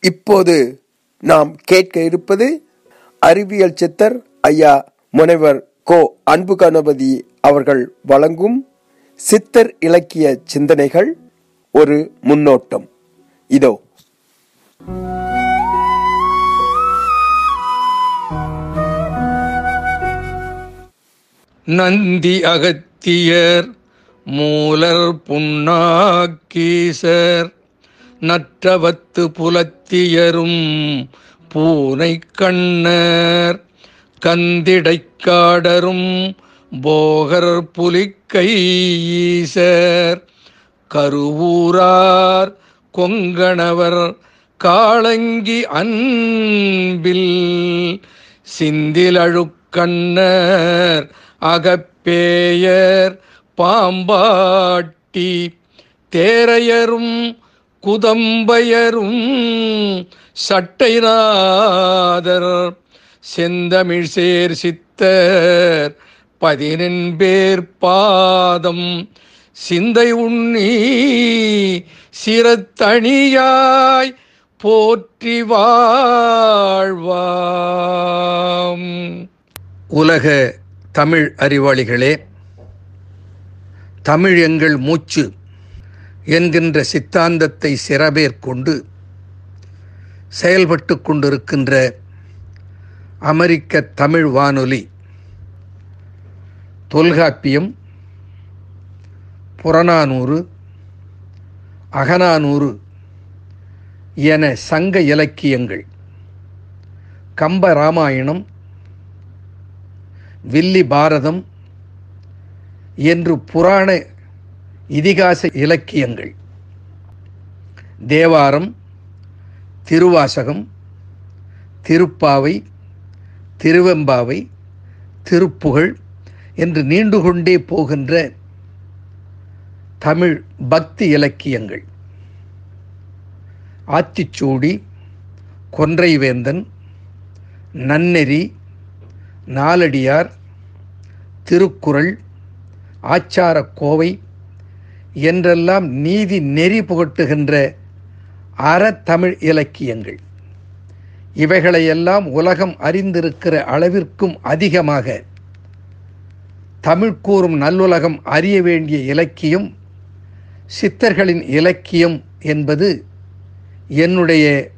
இப்போது நாம் கேட்க இருப்பது அறிவியல் சித்தர் ஐயா முனைவர் கோ அன்பு கணபதி அவர்கள் வழங்கும் சித்தர் இலக்கிய சிந்தனைகள் ஒரு முன்னோட்டம். இதோ. நந்தி அகத்தியர் மூலர் புன்னாக்கீசர் நற்றவத்து புலத்தியரும் பூனை கண்ணர் கந்திடைக்காடரும் போகர் புலிக்கை ஈசர். கருவூரார் கொங்கணவர் காளங்கி அன்பில் சிந்திலழுக்கண்ணர் அகப்பேயர் பாம்பாட்டி தேரையரும் குதம்பயரும் சட்டைநாதர் செந்தமிழ் சேர் சித்தர் பதினெண்பேர் பாதம் சிந்தை உண்ணி சிறத்தணியாய் போற்றி வாழ்வாம். உலக தமிழ் அறிவாளிகளே தமிழ் எங்கள் மூச்சு என்கின்ற சித்தாந்தத்தை சிறபேற்கொண்டு செயல்பட்டு கொண்டிருக்கின்ற அமெரிக்க தமிழ் வானொலி தொல்காப்பியம் புறநானூறு அகநானூறு என சங்க இலக்கியங்கள். கம்ப ராமாயணம் வில்லி பாரதம் என்று புராண இதிகாச இலக்கியங்கள். தேவாரம் திருவாசகம் திருப்பாவை திருவெம்பாவை திருப்புகழ் என்று நீண்டு கொண்டே போகின்ற தமிழ் பக்தி இலக்கியங்கள். ஆத்திச்சூடி கொன்றைவேந்தன் நன்னெறி நாலடியார் திருக்குறள் ஆச்சாரக்கோவை கோவை என்றெல்லாம் நீதி நெறி புகட்டுகின்ற அறத்தமிழ் இலக்கியங்கள். இவைகளையெல்லாம் உலகம் அறிந்திருக்கிற அளவிற்கும் அதிகமாக தமிழ் கூறும் நல்லுலகம் அறிய வேண்டிய இலக்கியம் சித்தர்களின் இலக்கியம் என்பது என்னுடைய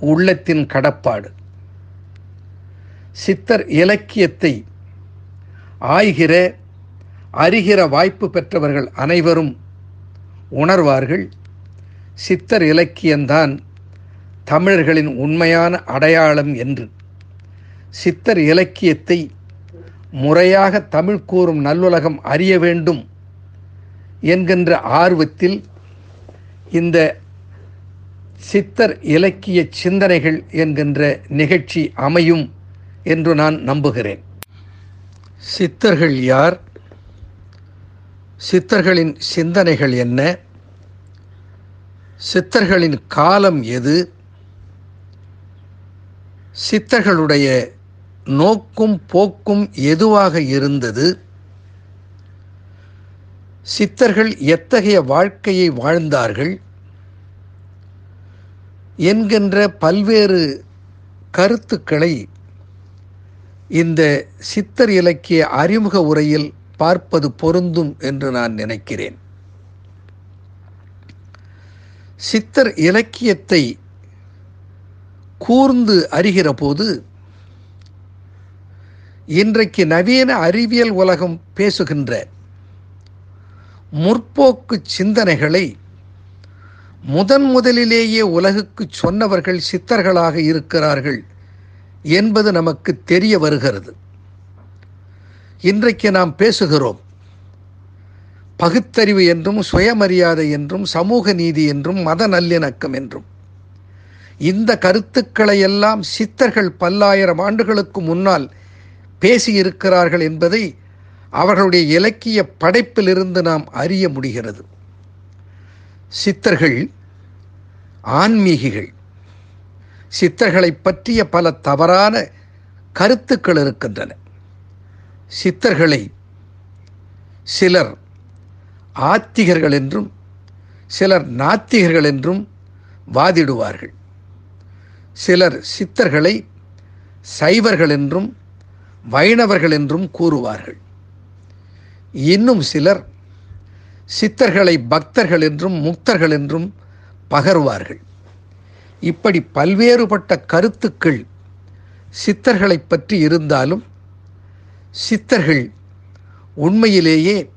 உள்ளத்தின் கடப்பாடு. சித்தர் இலக்கியத்தை ஆய்கிற அறிகிற வாய்ப்பு பெற்றவர்கள் அனைவரும் உணர்வார்கள். சித்தர் இலக்கியம்தான் தமிழர்களின் உண்மையான அடையாளம் என்று. சித்தர் இலக்கியத்தை முறையாக தமிழ் கூறும் நல்லுலகம் அறிய வேண்டும் என்கின்ற ஆர்வத்தில் இந்த சித்தர் இலக்கிய சிந்தனைகள் என்கின்ற நிகழ்ச்சி அமையும் என்று நான் நம்புகிறேன். சித்தர்கள் யார்? சித்தர்களின் சிந்தனைகள் என்ன? சித்தர்களின் காலம் எது? சித்தர்களுடைய நோக்கும் போக்கும் எதுவாக இருந்தது? சித்தர்கள் எத்தகைய வாழ்க்கையை வாழ்ந்தார்கள்? என்கின்ற பல்வேறு கருத்துக்களை இந்த சித்தர் இலக்கிய அறிமுக உரையில் பார்ப்பது பொருந்தும் என்று நான் நினைக்கிறேன். சித்தர் இலக்கியத்தை கூர்ந்து அறிகிற போது இன்றைக்கு நவீன அறிவியல் உலகம் பேசுகின்ற முற்போக்கு சிந்தனைகளை முதன் முதலிலேயே உலகுக்கு சொன்னவர்கள் சித்தர்களாக இருக்கிறார்கள் என்பது நமக்கு தெரிய வருகிறது. இன்றைக்கு நாம் பேசுகிறோம் பகுத்தறிவு என்றும் சுயமரியாதை என்றும் சமூக நீதி என்றும் மத நல்லிணக்கம் என்றும். இந்த கருத்துக்களை எல்லாம் சித்தர்கள் பல்லாயிரம் ஆண்டுகளுக்கு முன்னால் பேசியிருக்கிறார்கள் என்பதை அவர்களுடைய இலக்கிய படைப்பிலிருந்து நாம் அறிய முடிகிறது. சித்தர்கள் ஆன்மீகிகள் சித்தர்களை பற்றிய பல தவறான கருத்துக்கள் இருக்கின்றன. சித்தர்களை சிலர் ஆத்திகர்கள் என்றும் சிலர் நாத்திகர்கள் என்றும் வாதிடுவார்கள். சிலர் சித்தர்களை சைவர்கள் என்றும் வைணவர்கள் என்றும் கூறுவார்கள். இன்னும் சிலர் சித்தர்களை பக்தர்கள் என்றும் முக்தர்கள் என்றும் பகர்வார்கள். இப்படி பல்வேறுபட்ட கருத்துக்கள் சித்தர்களை பற்றி இருந்தாலும் சித்தர்கள் உண்மையிலேயே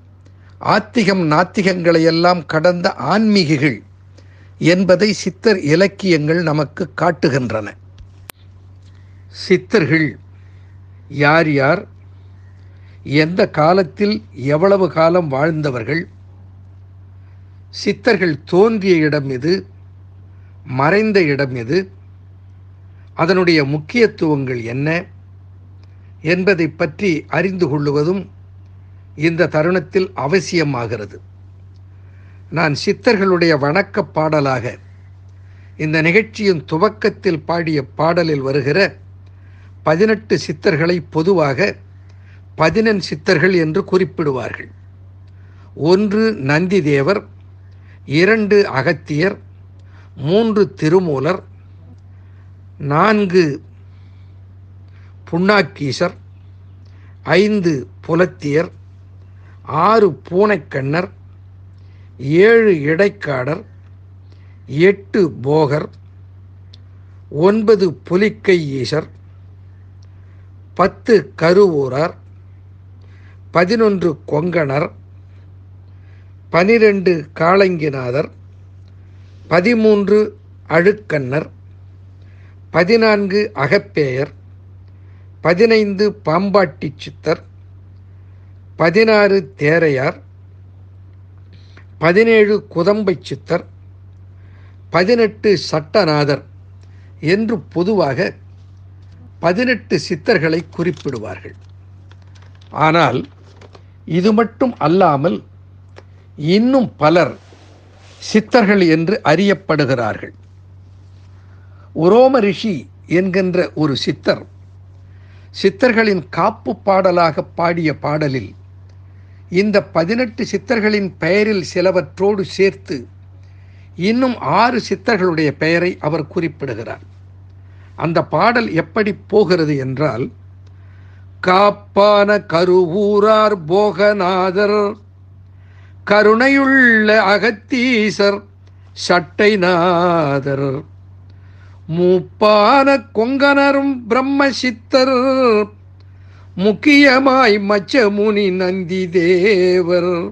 ஆத்திகம் நாத்திகங்களையெல்லாம் கடந்த ஆன்மீகிகள் என்பதை சித்தர் இலக்கியங்கள் நமக்கு காட்டுகின்றன. சித்தர்கள் யார் யார்? எந்த காலத்தில் எவ்வளவு காலம் வாழ்ந்தவர்கள்? சித்தர்கள் தோன்றிய இடம் எது? மறைந்த இடம் எது? அதனுடைய முக்கியத்துவங்கள் என்ன? என்பதை பற்றி அறிந்து கொள்ளுவதும் இந்த தருணத்தில் அவசியமாகிறது. நான் சித்தர்களுடைய வணக்கப் பாடலாக இந்த நிகழ்ச்சியின் துவக்கத்தில் பாடிய பாடலில் வருகிற பதினெட்டு சித்தர்களை பொதுவாக பதினெண் சித்தர்கள் என்று குறிப்பிடுவார்கள். ஒன்று நந்தி தேவர் இரண்டு அகத்தியர் மூன்று திருமூலர் நான்கு புண்ணாக்கீசர் ஐந்து புலத்தியர் ஆறு பூனைக்கண்ணர் ஏழு இடைக்காடர் எட்டு போகர் ஒன்பது புலிக்கை ஈசர் பத்து கருவூரார் பதினொன்று கொங்கணர் பனிரெண்டு காளங்கிநாதர் பதிமூன்று அழுக்கண்ணர் பதினான்கு அகப்பேயர் பதினைந்து பாம்பாட்டி சித்தர் பதினாறு தேரையார் பதினேழு குதம்பை சித்தர் பதினெட்டு சட்டநாதர் என்று பொதுவாக பதினெட்டு சித்தர்களை குறிப்பிடுவார்கள். ஆனால் இது மட்டும் அல்லாமல் இன்னும் பலர் சித்தர்கள் என்று அறியப்படுகிறார்கள். உரோம ரிஷி என்கின்ற ஒரு சித்தர் சித்தர்களின் காப்பு பாடலாக பாடிய பாடலில் இந்த பதினெட்டு சித்தர்களின் பெயரில் சிலவற்றோடு சேர்த்து இன்னும் ஆறு சித்தர்களுடைய பெயரை அவர் குறிப்பிடுகிறார். அந்த பாடல் எப்படி போகிறது என்றால் காப்பான கருவூரார் போகநாதர் கருணையுள்ள அகத்தீசர் சட்டைநாதர் மூப்பான கொங்கனரும் பிரம்ம சித்தர் முக்கியமாய் மச்சமுனி நந்தி தேவர்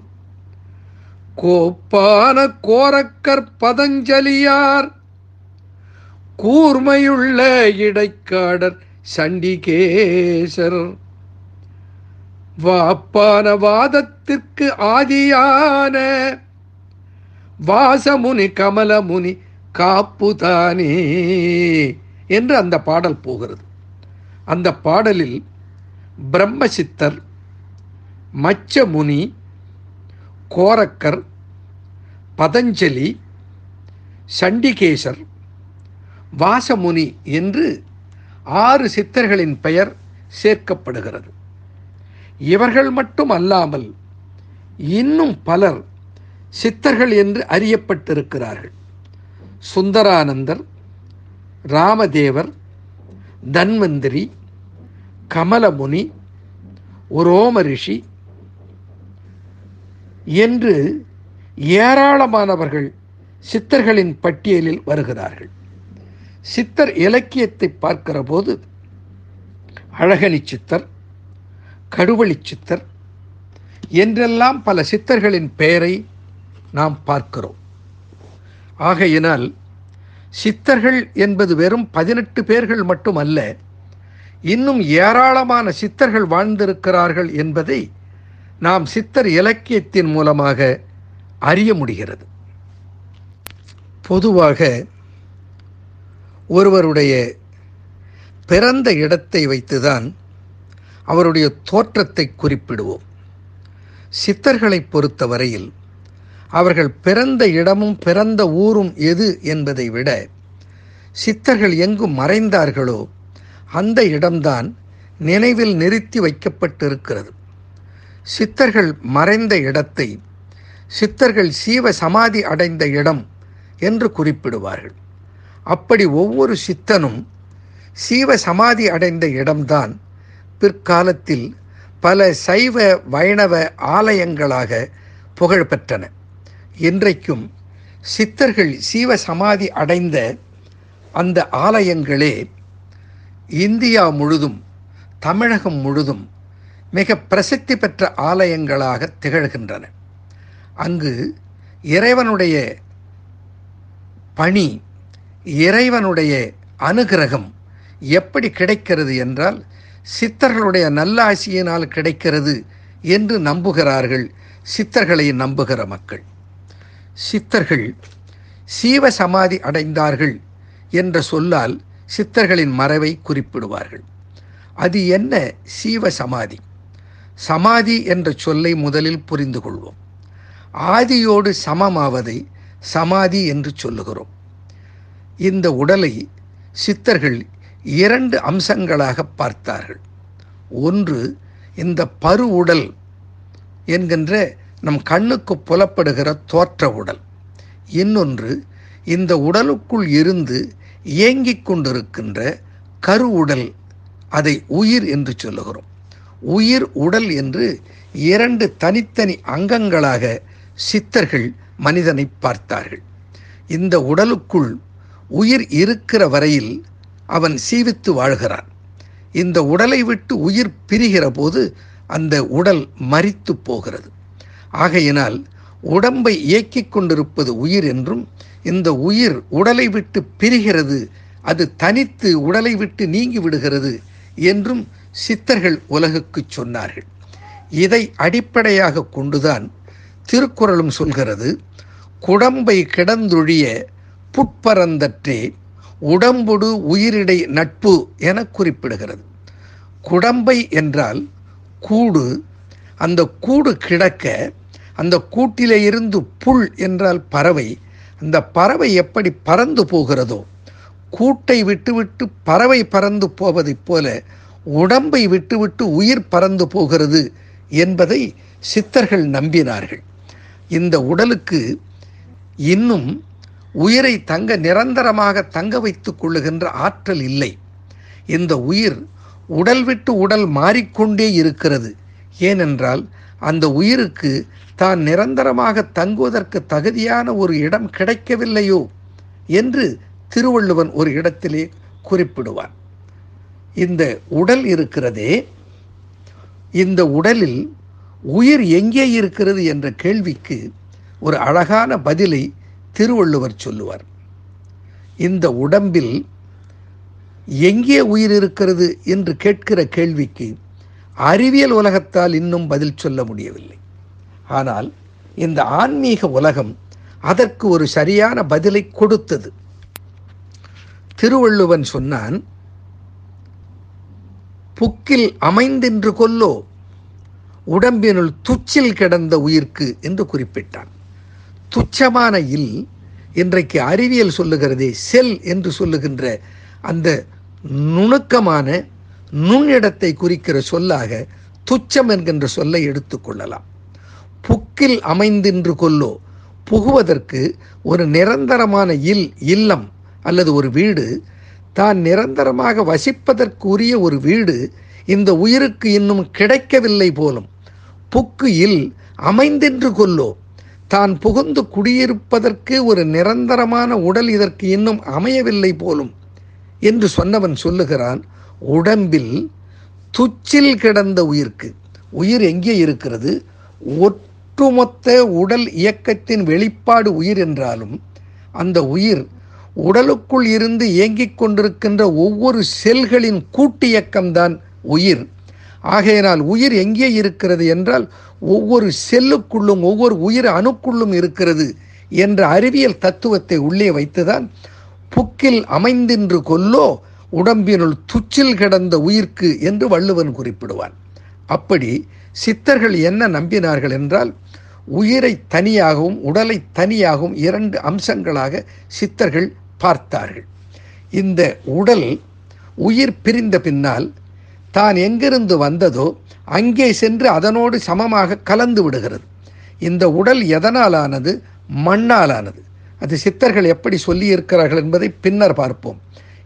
கோப்பான கோரக்கர் பதஞ்சலியார். கூர்மையுள்ள இடைக்காடர் சண்டிகேசர். வாப்பான வாதத்திற்கு ஆதியான வாசமுனி கமலமுனி காப்புதானே என்று அந்த பாடல் போகிறது. அந்த பாடலில் பிரம்மசித்தர் மச்சமுனி கோரக்கர் பதஞ்சலி சண்டிகேசர் வாசமுனி என்று ஆறு சித்தர்களின் பெயர் சேர்க்கப்படுகிறது. இவர்கள் மட்டும் அல்லாமல் இன்னும் பலர் சித்தர்கள் என்று அறியப்பட்டிருக்கிறார்கள். சுந்தரானந்தர் ராமதேவர் தன்வந்திரி கமலமுனி உரோம ரிஷி என்று ஏராளமானவர்கள் சித்தர்களின் பட்டியலில் வருகிறார்கள். சித்தர் இலக்கியத்தை பார்க்கிற போது அழகனி சித்தர் கடுவழி சித்தர் என்றெல்லாம் பல சித்தர்களின் பெயரை நாம் பார்க்கிறோம். ஆகையினால் சித்தர்கள் என்பது வெறும் பதினெட்டு பேர்கள் மட்டுமல்ல இன்னும் ஏராளமான சித்தர்கள் வாழ்ந்திருக்கிறார்கள் என்பதை நாம் சித்தர் இலக்கியத்தின் மூலமாக அறிய முடிகிறது. பொதுவாக ஒருவருடைய பிறந்த இடத்தை வைத்துதான் அவருடைய தோற்றத்தை குறிப்பிடுவோம். சித்தர்களை பொறுத்தவரையில் அவர்கள் பிறந்த இடமும் பிறந்த ஊரும் எது என்பதை விட சித்தர்கள் எங்கு மறைந்தார்களோ அந்த இடம்தான் நினைவில் நிறுத்தி வைக்கப்பட்டிருக்கிறது. சித்தர்கள் மறைந்த இடத்தை சித்தர்கள் சீவ சமாதி அடைந்த இடம் என்று குறிப்பிடுவார்கள். அப்படி ஒவ்வொரு சித்தனும் சீவ சமாதி அடைந்த இடம்தான் பிற்காலத்தில் பல சைவ வைணவ ஆலயங்களாக புகழ் பெற்றன இன்றைக்கும் சித்தர்கள் சீவ சமாதி அடைந்த அந்த ஆலயங்களே இந்தியா முழுதும் தமிழகம் முழுதும் மிக பிரசித்தி பெற்ற ஆலயங்களாக திகழ்கின்றன. அங்கு இறைவனுடைய பணி இறைவனுடைய அனுகிரகம் எப்படி கிடைக்கிறது என்றால் சித்தர்களுடைய நல்லாசியினால் கிடைக்கிறது என்று நம்புகிறார்கள் சித்தர்களை நம்புகிற மக்கள். சித்தர்கள் சீவ சமாதி அடைந்தார்கள் என்ற சொல்லால் சித்தர்களின் மறைவை குறிப்பிடுவார்கள். அது என்ன? சீவ சமாதி. சமாதி என்ற சொல்லை முதலில் புரிந்து கொள்வோம். ஆதியோடு சமமாவதை சமாதி என்று சொல்லுகிறோம். இந்த உடலை சித்தர்கள் இரண்டு அம்சங்களாக பார்த்தார்கள். ஒன்று இந்த பரு உடல் என்கின்ற நம் கண்ணுக்கு புலப்படுகிற தோற்ற உடல். இன்னொன்று இந்த உடலுக்குள் இருந்து இயங்கிக் கொண்டிருக்கின்ற கரு உடல் அதை உயிர் என்று சொல்லுகிறோம். உயிர் உடல் என்று இரண்டு தனித்தனி அங்கங்களாக சித்தர்கள் மனிதனை பார்த்தார்கள். இந்த உடலுக்குள் உயிர் இருக்கிற வரையில் அவன் சீவித்து வாழ்கிறான். இந்த உடலை விட்டு உயிர் பிரிகிற போது அந்த உடல் மறித்து போகிறது. ஆகையினால் உடம்பை இயக்கிக் கொண்டிருப்பது உயிர் என்றும் இந்த உயிர் உடலை விட்டு பிரிகிறது. அது தனித்து உடலை விட்டு நீங்கி விடுகிறது என்றும் சித்தர்கள் உலகுக்கு சொன்னார்கள். இதை அடிப்படையாக கொண்டுதான் திருக்குறளும் சொல்கிறது குடம்பை கிடந்தொழிய புட்பரந்தற்றே உடம்பொடு உயிரிடை நட்பு என குறிப்பிடுகிறது. குடம்பை என்றால் கூடு. அந்த கூடு கிடக்க அந்த கூட்டிலே இருந்து புல் என்றால் பறவை இந்த பறவை எப்படி பறந்து போகிறதோ கூட்டை விட்டுவிட்டு பறவை பறந்து போவதைப் போல உடம்பை விட்டுவிட்டு உயிர் பறந்து போகிறது என்பதை சித்தர்கள் நம்பினார்கள். இந்த உடலுக்கு இன்னும் உயிரை தங்க நிரந்தரமாக தங்க வைத்துக் கொள்ளுகின்ற ஆற்றல் இல்லை. இந்த உயிர் உடல் விட்டு உடல் மாறிக்கொண்டே இருக்கிறது. ஏனென்றால் அந்த உயிருக்கு தான் நிரந்தரமாக தங்குவதற்கு தகுதியான ஒரு இடம் கிடைக்கவில்லையோ என்று திருவள்ளுவன் ஒரு இடத்திலே குறிப்பிடுவான் இந்த உடல் இருக்கிறதே இந்த உடலில் உயிர் எங்கே இருக்கிறது என்ற கேள்விக்கு ஒரு அழகான பதிலை திருவள்ளுவர் சொல்லுவார். இந்த உடம்பில் எங்கே உயிர் இருக்கிறது என்று கேட்கிற கேள்விக்கு அறிவியல் உலகத்தால் இன்னும் பதில் சொல்ல முடியவில்லை. ஆனால் இந்த ஆன்மீக உலகம் அதற்கு ஒரு சரியான பதிலை கொடுத்தது. திருவள்ளுவன் சொன்னான் புக்கில் அமைந்தென்று கொல்லோ உடம்பினுள் துச்சில் கிடந்த உயிர்க்கு என்று குறிப்பிட்டான். துச்சமான இல் இன்றைக்கு அறிவியல் சொல்லுகிறதே செல் என்று சொல்லுகின்ற அந்த நுணுக்கமான நுண்ணிடத்தை குறிக்கிற சொல்லாக துச்சம் என்கின்ற சொல்லை எடுத்துக்கொள்ளலாம் புக்கில் அமைந்தின்று கொல்லோ புகுவதற்கு ஒரு நிரந்தரமான இல் இல்லம் அல்லது ஒரு வீடு தான் நிரந்தரமாக வசிப்பதற்குரிய ஒரு வீடு இந்த உயிருக்கு இன்னும் கிடைக்கவில்லை போலும். புக்கு இல் அமைந்தின்று கொல்லோ தான் புகுந்து குடியிருப்பதற்கு ஒரு நிரந்தரமான உடல் இதற்கு இன்னும் அமையவில்லை போலும் என்று சொன்னவன் சொல்லுகிறான் உடம்பில் துச்சில் கிடந்த உயிர்க்கு. உயிர் எங்கே இருக்கிறது? ஒட்டுமொத்த உடல் இயக்கத்தின் வெளிப்பாடு உயிர் என்றாலும் அந்த உயிர் உடலுக்குள் இருந்து இயங்கிக் கொண்டிருக்கின்ற ஒவ்வொரு செல்களின் கூட்டு இயக்கம்தான் உயிர். ஆகையினால் உயிர் எங்கே இருக்கிறது என்றால் ஒவ்வொரு செல்லுக்குள்ளும் ஒவ்வொரு உயிர் அணுக்குள்ளும் இருக்கிறது என்ற அறிவியல் தத்துவத்தை உள்ளே வைத்துதான் புக்கில் அமைந்தின்று கொல்லோ உடம்பினுள் துச்சில் கிடந்த உயிர்க்கு என்று வள்ளுவன் குறிப்பிடுவான். அப்படி சித்தர்கள் என்ன நம்பினார்கள் என்றால் உயிரை தனியாகவும் உடலை தனியாகவும் இரண்டு அம்சங்களாக சித்தர்கள் பார்த்தார்கள். இந்த உடல் உயிர் பிரிந்த பின்னால் தான் எங்கிருந்து வந்ததோ அங்கே சென்று அதனோடு சமமாக கலந்து விடுகிறது. இந்த உடல் எதனாலானது? மண்ணாலானது. அது சித்தர்கள் எப்படி சொல்லியிருக்கிறார்கள் என்பதை பின்னர் பார்ப்போம்.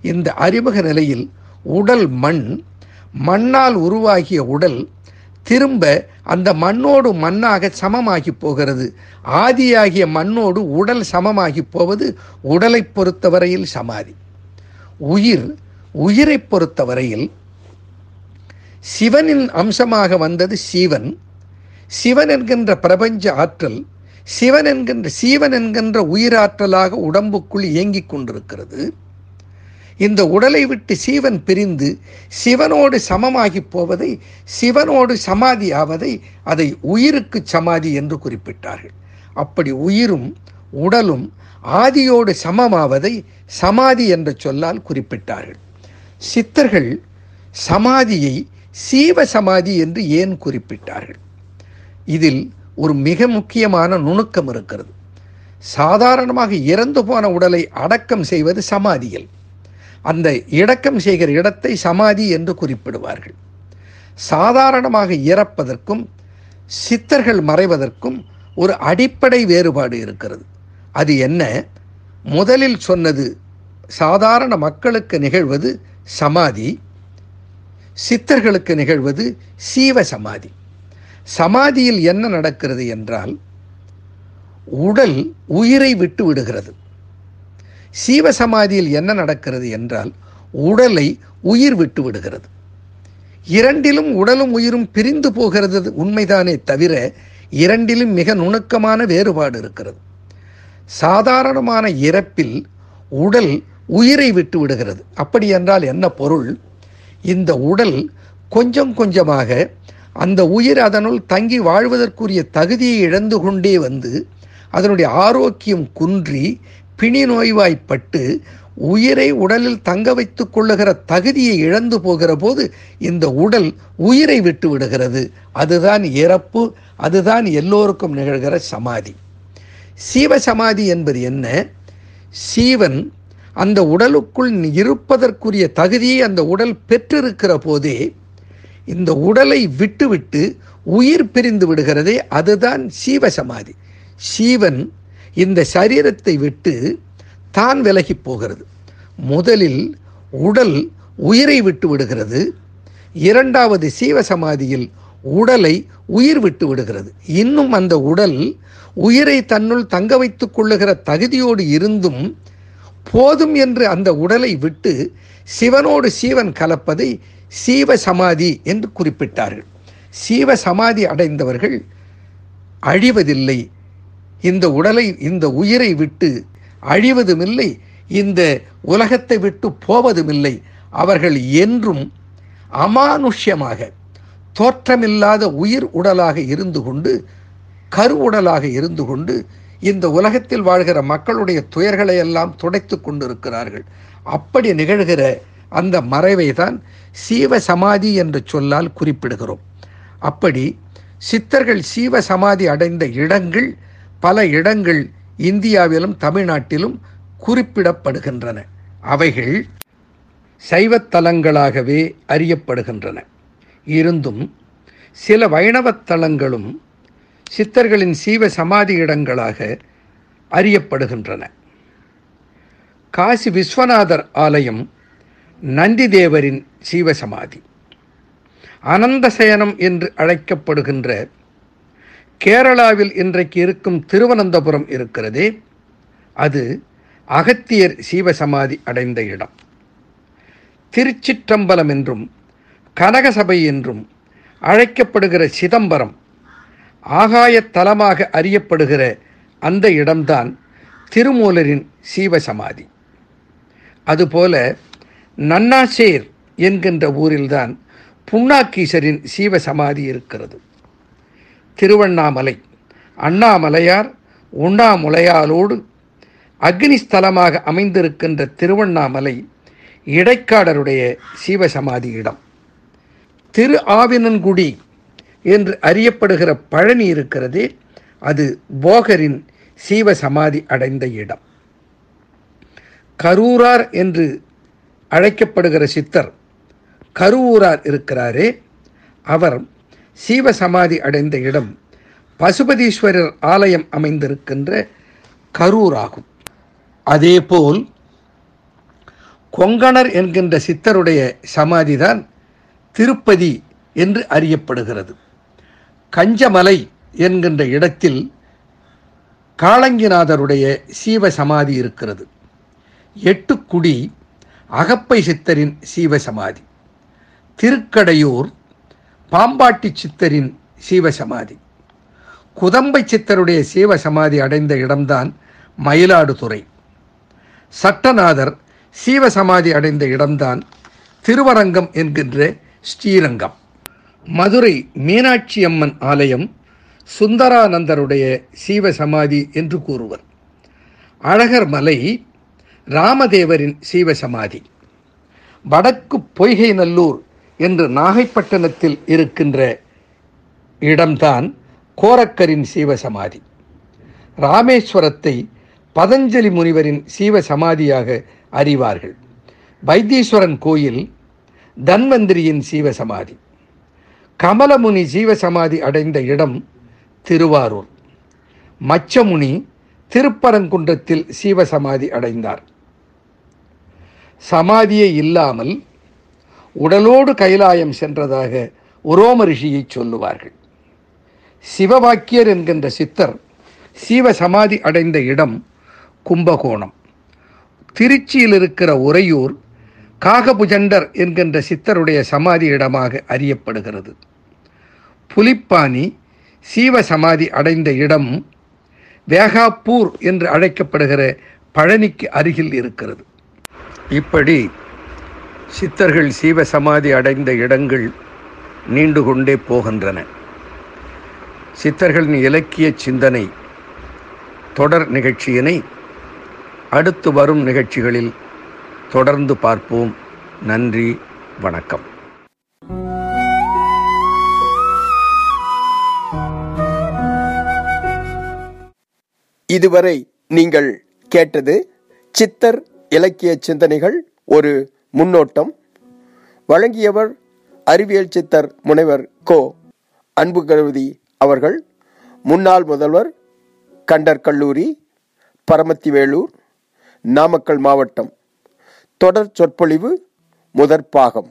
இந்த அறிமுக நிலையில் உடல் மண் மண்ணால் உருவாகிய உடல் திரும்ப அந்த மண்ணோடு மண்ணாக சமமாகி போகிறது. ஆதியாகிய மண்ணோடு உடல் சமமாகி போவது உடலை பொறுத்தவரையில் சமாதி. உயிர் உயிரை பொறுத்தவரையில் சிவனின் அம்சமாக வந்தது சீவன். சிவன் என்கின்ற பிரபஞ்ச ஆற்றல் சிவன் என்கின்ற சீவன் என்கின்ற உயிராற்றலாக உடம்புக்குள் இயங்கிக் கொண்டிருக்கிறது. இந்த உடலை விட்டு சீவன் பிரிந்து சிவனோடு சமமாகி போவதை சிவனோடு சமாதி ஆவதை அதை உயிருக்கு சமாதி என்று குறிப்பிட்டார்கள். அப்படி உயிரும் உடலும் ஆதியோடு சமமாவதை சமாதி என்ற சொல்லால் குறிப்பிட்டார்கள். சித்தர்கள் சமாதியை சீவ சமாதி என்று ஏன் குறிப்பிட்டார்கள்? இதில் ஒரு மிக முக்கியமான நுணுக்கம் இருக்கிறது. சாதாரணமாக இறந்து போன உடலை அடக்கம் செய்வது சமாதியில். அந்த இடக்கம் செய்கிற இடத்தை சமாதி என்று குறிப்பிடுவார்கள். சாதாரணமாக இறப்பதற்கும் சித்தர்கள் மறைவதற்கும் ஒரு அடிப்படை வேறுபாடு இருக்கிறது. அது என்ன? முதலில் சொன்னது சாதாரண மக்களுக்கு நிகழ்வது சமாதி சித்தர்களுக்கு நிகழ்வது சீவ சமாதி. சமாதியில் என்ன நடக்கிறது என்றால் உடல் உயிரை விட்டு விடுகிறது. சீவ சமாதியில் என்ன நடக்கிறது என்றால் உடலை உயிர் விட்டு விடுகிறது. இரண்டிலும் உடலும் உயிரும் பிரிந்து போகிறது உண்மைதானே தவிர இரண்டிலும் மிக நுணுக்கமான வேறுபாடு இருக்கிறது. சாதாரணமான இறப்பில் உடல் உயிரை விட்டு விடுகிறது. அப்படி என்றால் என்ன பொருள்? இந்த உடல் கொஞ்சம் கொஞ்சமாக அந்த உயிர் அதனுள் தங்கி வாழ்வதற்குரிய தகுதியை இழந்து கொண்டே வந்து அதனுடைய ஆரோக்கியம் குன்றி பிணி நோய்வாய்ப்பட்டு உயிரை உடலில் தங்க வைத்துக் கொள்ளுகிற தகுதியை இழந்து போகிற போது இந்த உடல் உயிரை விட்டு விடுகிறது. அதுதான் இறப்பு அதுதான் எல்லோருக்கும் நிகழ்கிற சமாதி. சீவ சமாதி என்பது என்ன? சீவன் அந்த உடலுக்குள் இருப்பதற்குரிய தகுதியை அந்த உடல் பெற்றிருக்கிற போதே இந்த உடலை விட்டுவிட்டு உயிர் பிரிந்து விடுகிறதே அதுதான் சீவ சமாதி. சீவன் இந்த சரீரத்தை விட்டு தான் விலகி போகிறது. முதலில் உடல் உயிரை விட்டு விடுகிறது. இரண்டாவது சீவ சமாதியில் உடலை உயிர் விட்டு விடுகிறது. இன்னும் அந்த உடல் உயிரை தன்னுள் தங்க வைத்துக் கொள்ளுகிற தகுதியோடு இருந்தும் போதும் என்று அந்த உடலை விட்டு சிவனோடு சீவன் கலப்பதை சீவ சமாதி என்று குறிப்பிட்டார்கள். சீவ சமாதி அடைந்தவர்கள் அழிவதில்லை இந்த உடலை இந்த உயிரை விட்டு அழிவதுமில்லை இந்த உலகத்தை விட்டு போவதுமில்லை. அவர்கள் என்றும் அமானுஷ்யமாக தோற்றமில்லாத உயிர் உடலாக இருந்து கொண்டு கருவுடலாக இருந்து கொண்டு இந்த உலகத்தில் வாழ்கிற மக்களுடைய துயர்களை எல்லாம் துடைத்து கொண்டிருக்கிறார்கள். அப்படி நிகழ்கிற அந்த மறைவை தான் சீவ சமாதி என்று சொல்லால் குறிப்பிடுகிறோம். அப்படி சித்தர்கள் சீவ சமாதி அடைந்த இடங்கள் பல இடங்கள் இந்தியாவிலும் தமிழ்நாட்டிலும் குறிப்பிடப்படுகின்றன. அவைகள் சைவத்தலங்களாகவே அறியப்படுகின்றன. இருந்தும் சில வைணவத் தலங்களும் சித்தர்களின் சீவ சமாதி இடங்களாக அறியப்படுகின்றன. காசி விஸ்வநாதர் ஆலயம் நந்திதேவரின் சீவசமாதி அனந்தசயனம் என்று அழைக்கப்படுகின்ற கேரளாவில் இன்றைக்கு இருக்கும் திருவனந்தபுரம் இருக்கிறதே. அது அகத்தியர் சீவசமாதி அடைந்த இடம். திருச்சிற்றம்பலம் என்றும் கனகசபை என்றும் அழைக்கப்படுகிற சிதம்பரம் ஆகாயத்தலமாக அறியப்படுகிற அந்த இடம்தான் திருமூலரின் சீவசமாதி. அதுபோல நன்னாசேர் என்கின்ற ஊரில்தான் புண்ணாக்கீசரின் சீவசமாதி இருக்கிறது. திருவண்ணாமலை. அண்ணாமலையார் உண்ணாமுலையாலோடு அக்னிஸ்தலமாக அமைந்திருக்கின்ற திருவண்ணாமலை இடைக்காடருடைய சீவசமாதி இடம் திரு ஆவினன்குடி என்று அறியப்படுகிற பழனி இருக்கிறதே அது போகரின் சீவசமாதி அடைந்த இடம். கரூரார் என்று அழைக்கப்படுகிற சித்தர் கருவூரார் இருக்கிறாரே அவர் சீவசமாதி அடைந்த இடம் பசுபதீஸ்வரர் ஆலயம் அமைந்திருக்கின்ற கரூர் ஆகும் அதேபோல் கொங்கணர் என்கின்ற சித்தருடைய சமாதிதான் திருப்பதி என்று அறியப்படுகிறது. கஞ்சமலை என்கின்ற இடத்தில் காளங்கிநாதருடைய சீவ சமாதி இருக்கிறது. எட்டுக்குடி அகப்பை சித்தரின் சீவ சமாதி திருக்கடையூர் பாம்பாட்டி சித்தரின் சீவ சமாதி குதம்பை சித்தருடைய சீவ சமாதி அடைந்த இடம்தான் மயிலாடுதுறை. சட்டநாதர் சீவ சமாதி அடைந்த இடம்தான் திருவரங்கம் என்கின்ற ஸ்ரீரங்கம். மதுரை மீனாட்சி அம்மன் ஆலயம் சுந்தரானந்தருடைய சீவ சமாதி என்று கூறுவர். அழகர் மலை ராமதேவரின் சீவ சமாதி வடக்கு பொய்கை நல்லூர் என்று நாகைப்பட்டினத்தில் இருக்கின்ற இடம்தான் கோரக்கரின் சீவ சமாதி ராமேஸ்வரத்தை பதஞ்சலி முனிவரின் சீவ சமாதியாக அறிவார்கள். வைத்தீஸ்வரன் கோயில் தன்வந்திரியின் சீவ சமாதி கமலமுனி ஜீவ சமாதி அடைந்த இடம் திருவாரூர். மச்சமுனி திருப்பரங்குன்றத்தில் சீவ சமாதி அடைந்தார். சமாதியே இல்லாமல் உடலோடு கைலாயம் சென்றதாக உரோம ரிஷியை சொல்லுவார்கள். சிவவாக்கியர் என்கின்ற சித்தர் சீவ சமாதி அடைந்த இடம் கும்பகோணம். திருச்சியில் இருக்கிற உறையூர் காகபுஜண்டர் என்கின்ற சித்தருடைய சமாதி இடமாக அறியப்படுகிறது. புலிப்பானி சீவ சமாதி அடைந்த இடம் வேகாப்பூர் என்று அழைக்கப்படுகிற பழனிக்கு அருகில் இருக்கிறது. இப்படி சித்தர்கள் சீவ சமாதி அடைந்த இடங்கள் நீண்டு கொண்டே போகின்றன. சித்தர்களின் இலக்கிய சிந்தனை தொடர் நிகழ்ச்சியினை அடுத்து வரும் நிகழ்ச்சிகளில் தொடர்ந்து பார்ப்போம். நன்றி வணக்கம். இதுவரை நீங்கள் கேட்டது சித்தர் இலக்கிய சிந்தனைகள் ஒரு முன்னோட்டம். வழங்கியவர் அறிவியல் சித்தர் முனைவர் கோ. அன்பு கருதி அவர்கள். முன்னாள் முதல்வர் கண்டர் கல்லூரி பரமத்திவேலூர் நாமக்கல் மாவட்டம். தொடர் சொற்பொழிவு முதற்பாகம்.